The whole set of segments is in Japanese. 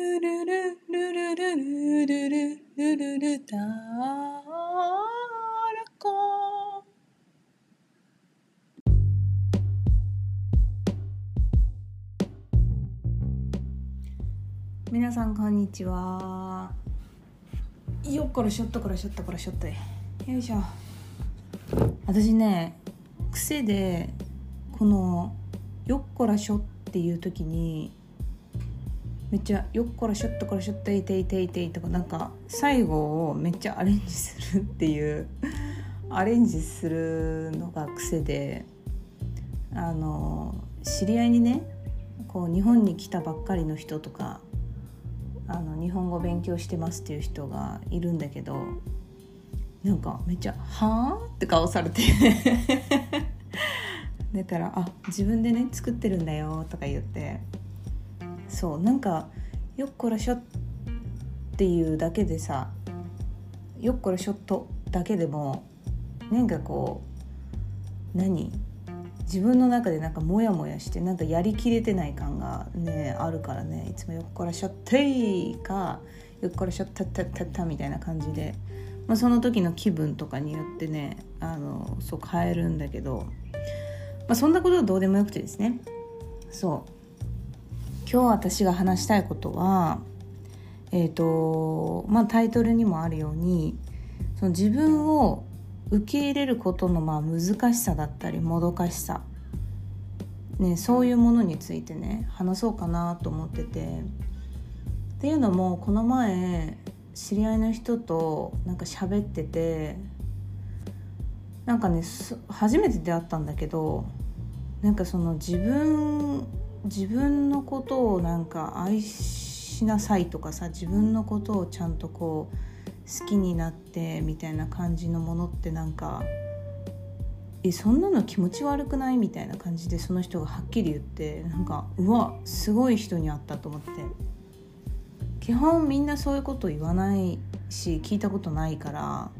ルルルルルルルルルルルだらこ皆さんこんにちは。よっこらしょっとこらしょっとこらしょっとよいしょ私ね癖でこの「よっこらしょ」っていう時にめっちゃ「よっこらしょっとこらしょっといていていてい」とかなんか最後をめっちゃアレンジするっていうアレンジするのが癖であの知り合いにねこう日本に来たばっかりの人とかあの日本語勉強してますっていう人がいるんだけどなんかめっちゃ「はあ?」って顔されて だから「あ自分でね作ってるんだよ」とか言ってそうなんか「よっこらしょ」っていうだけでさ「よっこらしょっと」だけでもなんかこう何？自分の中でなんかモヤモヤしてなんかやりきれてない感がねあるからねいつも「よっこらしょってい」か「よっこらしょったったったった」みたいな感じで、まあ、その時の気分とかによってねあのそう変えるんだけど、まあ、そんなことはどうでもよくてですね。そう。今日私が話したいことはえっ、ー、とまあタイトルにもあるようにその自分を受け入れることのまあ難しさだったりもどかしさ、ね、そういうものについてね話そうかなと思ってて。っていうのもこの前知り合いの人となんか喋っててなんかね初めて出会ったんだけどなんかその自分自分のことをなんか愛しなさいとかさ自分のことをちゃんとこう好きになってみたいな感じのものってなんかえそんなの気持ち悪くないみたいな感じでその人がはっきり言ってなんかうわすごい人に会ったと思って。基本みんなそういうこと言わないし聞いたことないから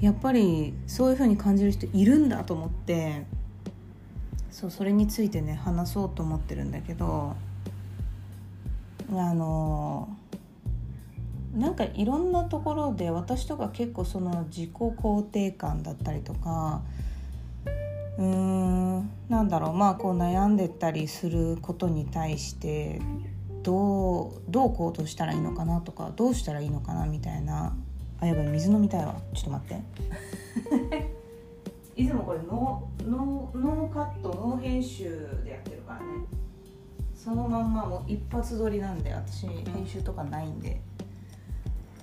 やっぱりそういう風に感じる人いるんだと思って。そうそれについてね話そうと思ってるんだけどあのなんかいろんなところで私とか結構その自己肯定感だったりとかうーんなんだろうまあこう悩んでたりすることに対してどうどう行動したらいいのかなとかどうしたらいいのかなみたいなあやばい水飲みたいわ。ちょっと待って。いつもこれノーノノーカットノー編集でやってるからね。そのまんまもう一発撮りなんで私編集とかないんで。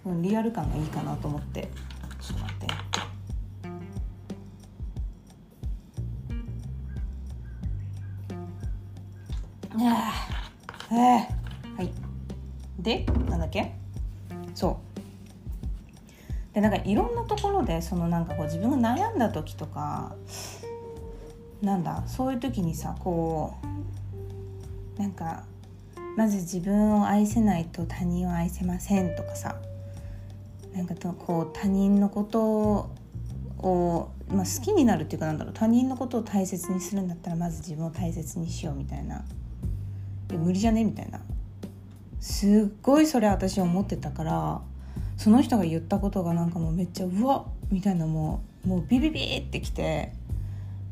うんリアル感がいいかなと思って。ちょっと待って。はい。でなんだっけ？そう。でなんかいろんなところでそのなんかこう自分が悩んだ時とかなんだそういう時にさこうなんかまず自分を愛せないと他人を愛せませんとかさなんかとこう他人のことを、まあ、好きになるっていうかなんだろう他人のことを大切にするんだったらまず自分を大切にしようみたいな。無理じゃねみたいな。すっごいそれ私思ってたからその人が言ったことがなんかもうめっちゃうわみたいなもうもうビビビってきて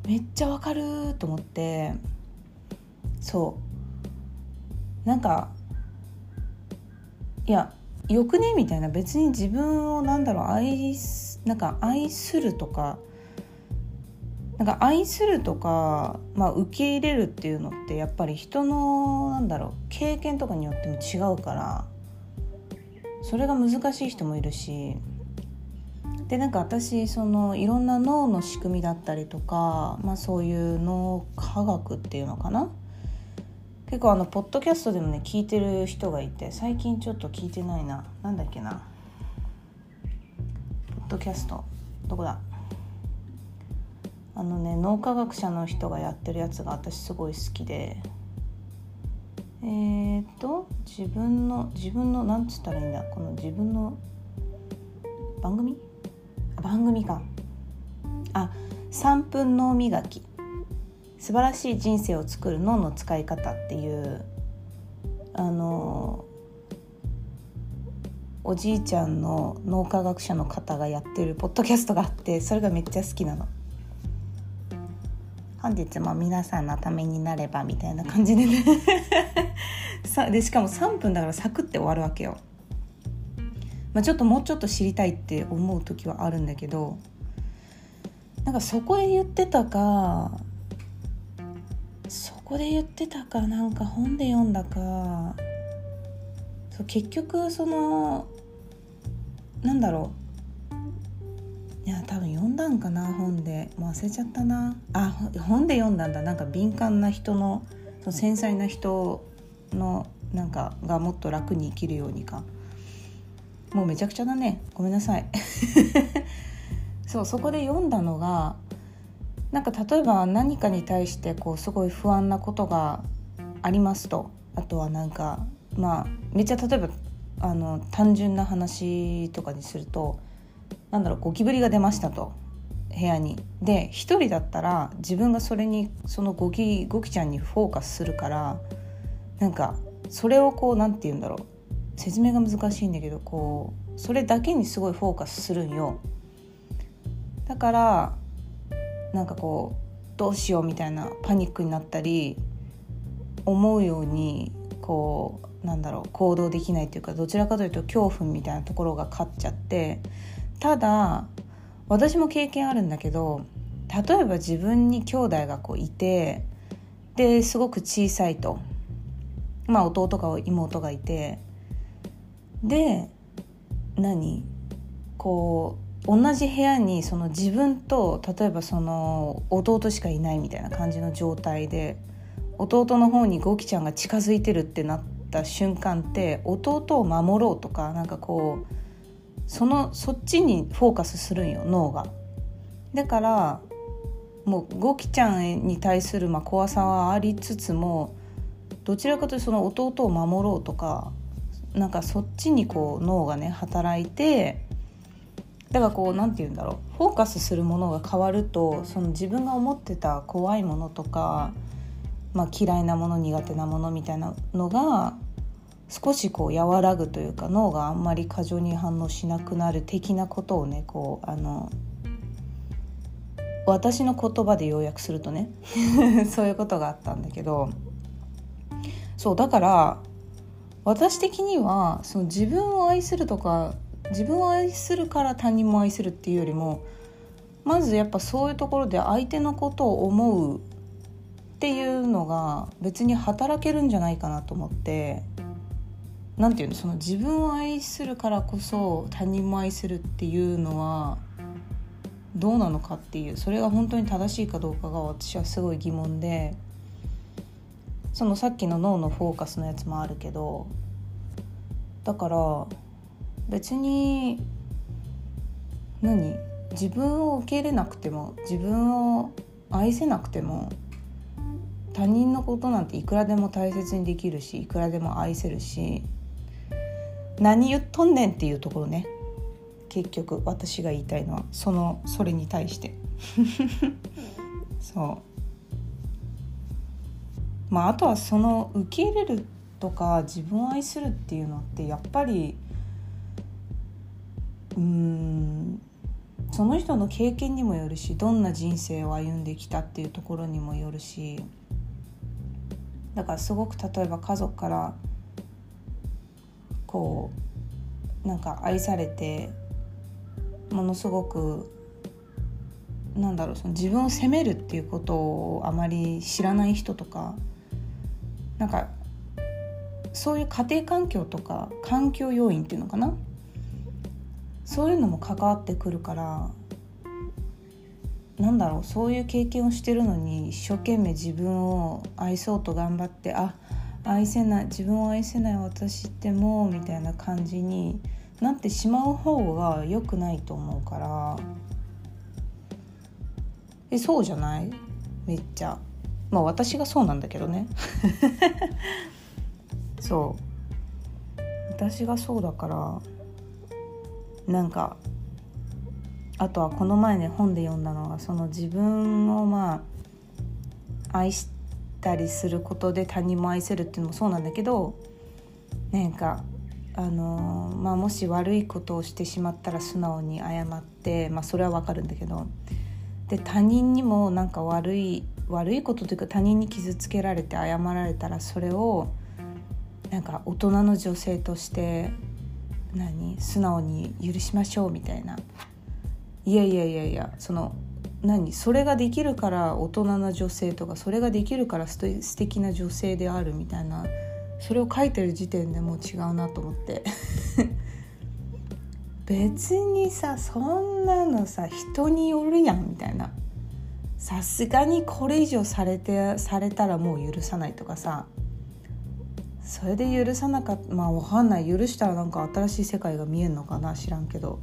めっちゃわかると思ってそう。なんかいやよくねみたいな別に自分をなんだろう愛なんか愛するとかなんか愛するとか、まあ、受け入れるっていうのってやっぱり人のなんだろう経験とかによっても違うからそれが難しい人もいるしでなんか私そのいろんな脳の仕組みだったりとか、まあ、そういう脳科学っていうのかな？結構あのポッドキャストでもね聞いてる人がいて最近ちょっと聞いてないな。なんだっけな？ポッドキャスト。どこだ？あのね脳科学者の人がやってるやつが私すごい好きで。えー、っと自分の自分のなんつったらいいんだこの自分の番組？番組か。あ3分脳磨き。素晴らしい人生を作る脳の使い方っていうあのおじいちゃんの脳科学者の方がやってるポッドキャストがあってそれがめっちゃ好きなの。本日も皆さんのためになればみたいな感じでね さでしかも3分だからサクって終わるわけよ。まあ、ちょっともうちょっと知りたいって思う時はあるんだけどなんかそこで言ってたかそこで言ってたかなんか本で読んだかそう結局そのなんだろういや多分読んだんかな本で。もう忘れちゃったな。あ本で読んだんだ。なんか敏感な人のその繊細な人のなんかがもっと楽に生きるようにか。もうめちゃくちゃだね。ごめんなさい。そうそこで読んだのがなんか例えば何かに対してこうすごい不安なことがありますと。あとはなんかまあめっちゃ例えばあの単純な話とかにするとなんだろうゴキブリが出ましたと部屋に。で1人だったら自分がそれにそのゴキゴキちゃんにフォーカスするからなんかそれをこう何て言うんだろう説明が難しいんだけどこうそれだけにすごいフォーカスするんよ。だからなんかこうどうしようみたいなパニックになったり思うようにこうなんだろう行動できないというかどちらかというと恐怖みたいなところが勝っちゃってただ私も経験あるんだけど例えば自分に兄弟がこういてですごく小さいと。まあ弟か妹がいて。で何？こう同じ部屋にその自分と例えばその弟しかいないみたいな感じの状態で弟の方にゴキちゃんが近づいてるってなった瞬間って弟を守ろうとかなんかこうそのそっちにフォーカスするんよ脳が。だからもうゴキちゃんに対するまあ怖さはありつつもどちらかというとその弟を守ろうとかなんかそっちにこう脳がね働いてだからこう何て言うんだろうフォーカスするものが変わるとその自分が思ってた怖いものとか、まあ、嫌いなもの苦手なものみたいなのが少しこう和らぐというか脳があんまり過剰に反応しなくなる的なことをねこうあの私の言葉で要約するとね そういうことがあったんだけどそうだから私的にはその自分を愛するとか自分を愛するから他人も愛するっていうよりもまずやっぱそういうところで相手のことを思うっていうのが別に働けるんじゃないかなと思って何て言うのその自分を愛するからこそ他人も愛するっていうのはどうなのかっていうそれが本当に正しいかどうかが私はすごい疑問でそのさっきの脳のフォーカスのやつもあるけどだから別に何？自分を受け入れなくても自分を愛せなくても他人のことなんていくらでも大切にできるしいくらでも愛せるし何言っとんねんっていうところね。結局私が言いたいのはそのそれに対して。そう。まああとはその受け入れるとか自分を愛するっていうのってやっぱりうんその人の経験にもよるしどんな人生を歩んできたっていうところにもよるしだからすごく例えば家族からこうなんか愛されてものすごくなんだろうその自分を責めるっていうことをあまり知らない人とかなんかそういう家庭環境とか環境要因っていうのかな？そういうのも関わってくるからなんだろうそういう経験をしてるのに一生懸命自分を愛そうと頑張ってあ愛せない自分を愛せない私ってもうみたいな感じになってしまう方が良くないと思うから。えそうじゃない？めっちゃ。まあ私がそうなんだけどね。そう。私がそうだから。なんかあとはこの前ね本で読んだのはその自分をまあ愛してたりすることで他人も愛せるっていうのもそうなんだけどなんかあのまあ、もし悪いことをしてしまったら素直に謝って、まあ、それはわかるんだけどで他人にもなんか悪い悪いことというか他人に傷つけられて謝られたらそれをなんか大人の女性として何素直に許しましょうみたいな。いやいやいやいやその何？それができるから大人な女性とかそれができるからす素敵な女性であるみたいな。それを書いてる時点でもう違うなと思って。別にさそんなのさ人によるやんみたいな。さすがにこれ以上されてされたらもう許さないとかさ。それで許さなかったまあわかんない。許したらなんか新しい世界が見えんのかな？知らんけど。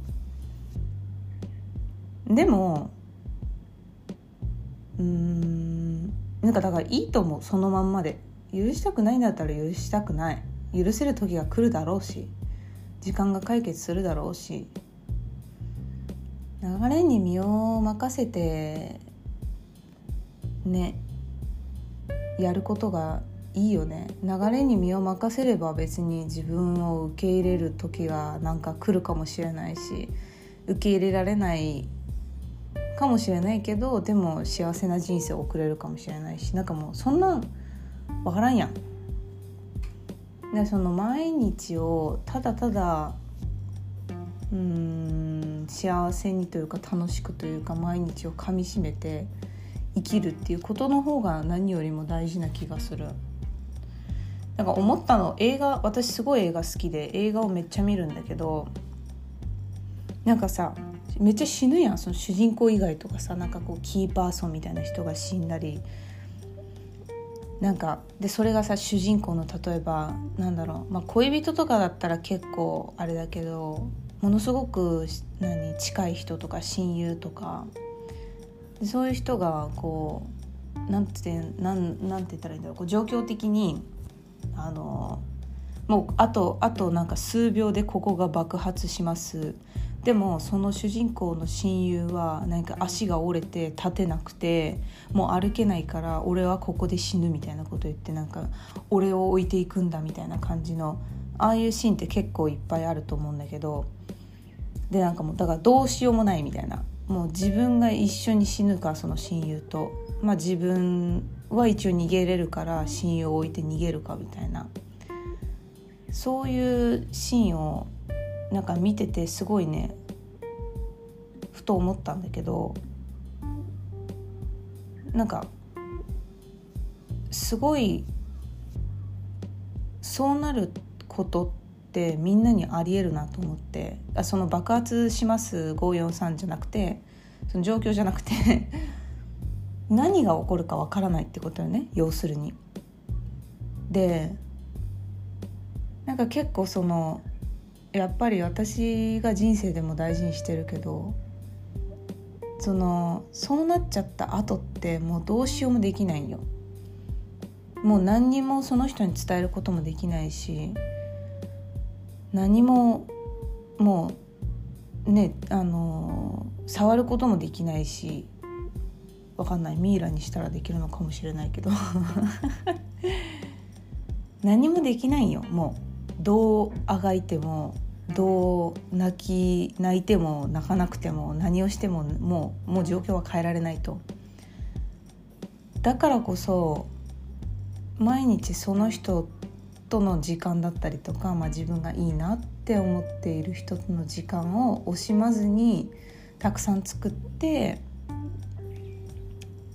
でもうーん。なんかだからいいと思う。そのまんまで。許したくないんだったら許したくない。許せる時が来るだろうし。時間が解決するだろうし。流れに身を任せてねやることがいいよね。流れに身を任せれば別に自分を受け入れる時がなんか来るかもしれないし受け入れられないかもしれないけどでも幸せな人生を送れるかもしれないしなんかもうそんなん分からんやん。でその毎日をただただうん幸せにというか楽しくというか毎日をかみしめて生きるっていうことの方が何よりも大事な気がする。なんか思ったの映画私すごい映画好きで映画をめっちゃ見るんだけどなんかさめっちゃ死ぬやんその主人公以外とかさなんかこうキーパーソンみたいな人が死んだりなんかでそれがさ主人公の例えばなんだろう、まあ、恋人とかだったら結構あれだけどものすごく何近い人とか親友とかそういう人がこうなんてなんなんて言ったらいいんだろうこう状況的にあのもうあとあとなんか数秒でここが爆発します。でもその主人公の親友はなんか足が折れて立てなくてもう歩けないから俺はここで死ぬみたいなこと言ってなんか俺を置いていくんだみたいな感じのああいうシーンって結構いっぱいあると思うんだけどでなんかもうだからどうしようもないみたいなもう自分が一緒に死ぬかその親友と。まあ自分は一応逃げれるから親友を置いて逃げるかみたいな。そういうシーンをなんか見ててすごいねふと思ったんだけどなんかすごいそうなることってみんなにありえるなと思ってあその爆発します543じゃなくてその状況じゃなくて 何が起こるかわからないってことよね要するに。でなんか結構そのやっぱり私が人生でも大事にしてるけどそのそうなっちゃった後ってもうどうしようもできないよ。もう何にもその人に伝えることもできないし何ももうねあの触ることもできないしわかんない。ミイラにしたらできるのかもしれないけど。何もできないよもう。どうあがいてもどう泣き泣いても泣かなくても何をしてももうもう状況は変えられないと。だからこそ毎日その人との時間だったりとか、まあ、自分がいいなって思っている人との時間を惜しまずにたくさん作って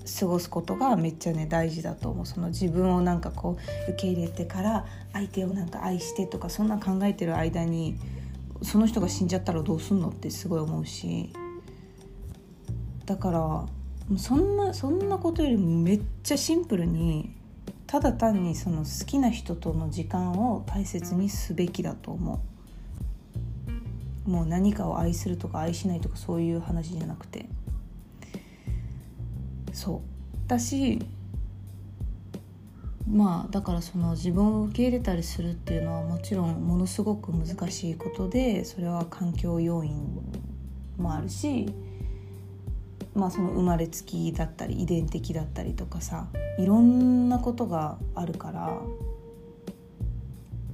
過ごすことがめっちゃね大事だと思う。その自分をなんかこう受け入れてから相手をなんか愛してとかそんな考えてる間にその人が死んじゃったらどうすんのってすごい思うし。だからそんなそんなことよりもめっちゃシンプルにただ単にその好きな人との時間を大切にすべきだと思う。もう何かを愛するとか愛しないとかそういう話じゃなくて。そう。だしまあだからその自分を受け入れたりするっていうのはもちろんものすごく難しいことでそれは環境要因もあるしまあその生まれつきだったり遺伝的だったりとかさいろんなことがあるから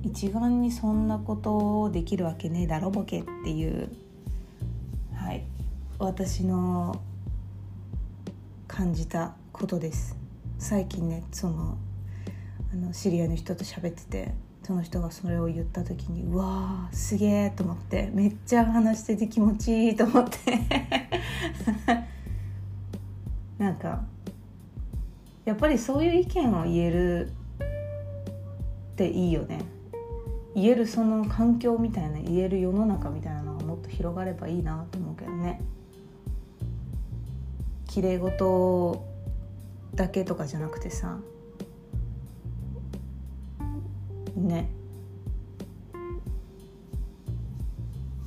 一概にそんなことできるわけねえだろボケっていうはい。私の感じたことです。最近ねそのあの知り合いの人と喋っててその人がそれを言った時にうわーすげえと思ってめっちゃ話してて気持ちいいと思って。なんかやっぱりそういう意見を言えるっていいよね。言えるその環境みたいな言える世の中みたいなのがもっと広がればいいなと綺麗事だけとかじゃなくてさね。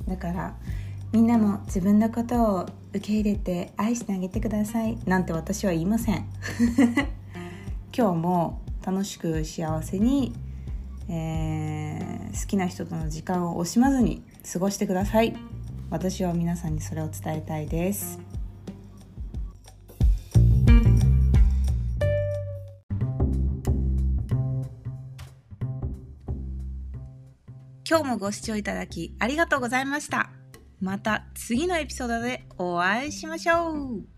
だからみんなも自分のことを受け入れて愛してあげてくださいなんて私は言いません。今日も楽しく幸せに、えー、好きな人との時間を惜しまずに過ごしてください。私は皆さんにそれを伝えたいです今日もご視聴いただきありがとうございました。また次のエピソードでお会いしましょう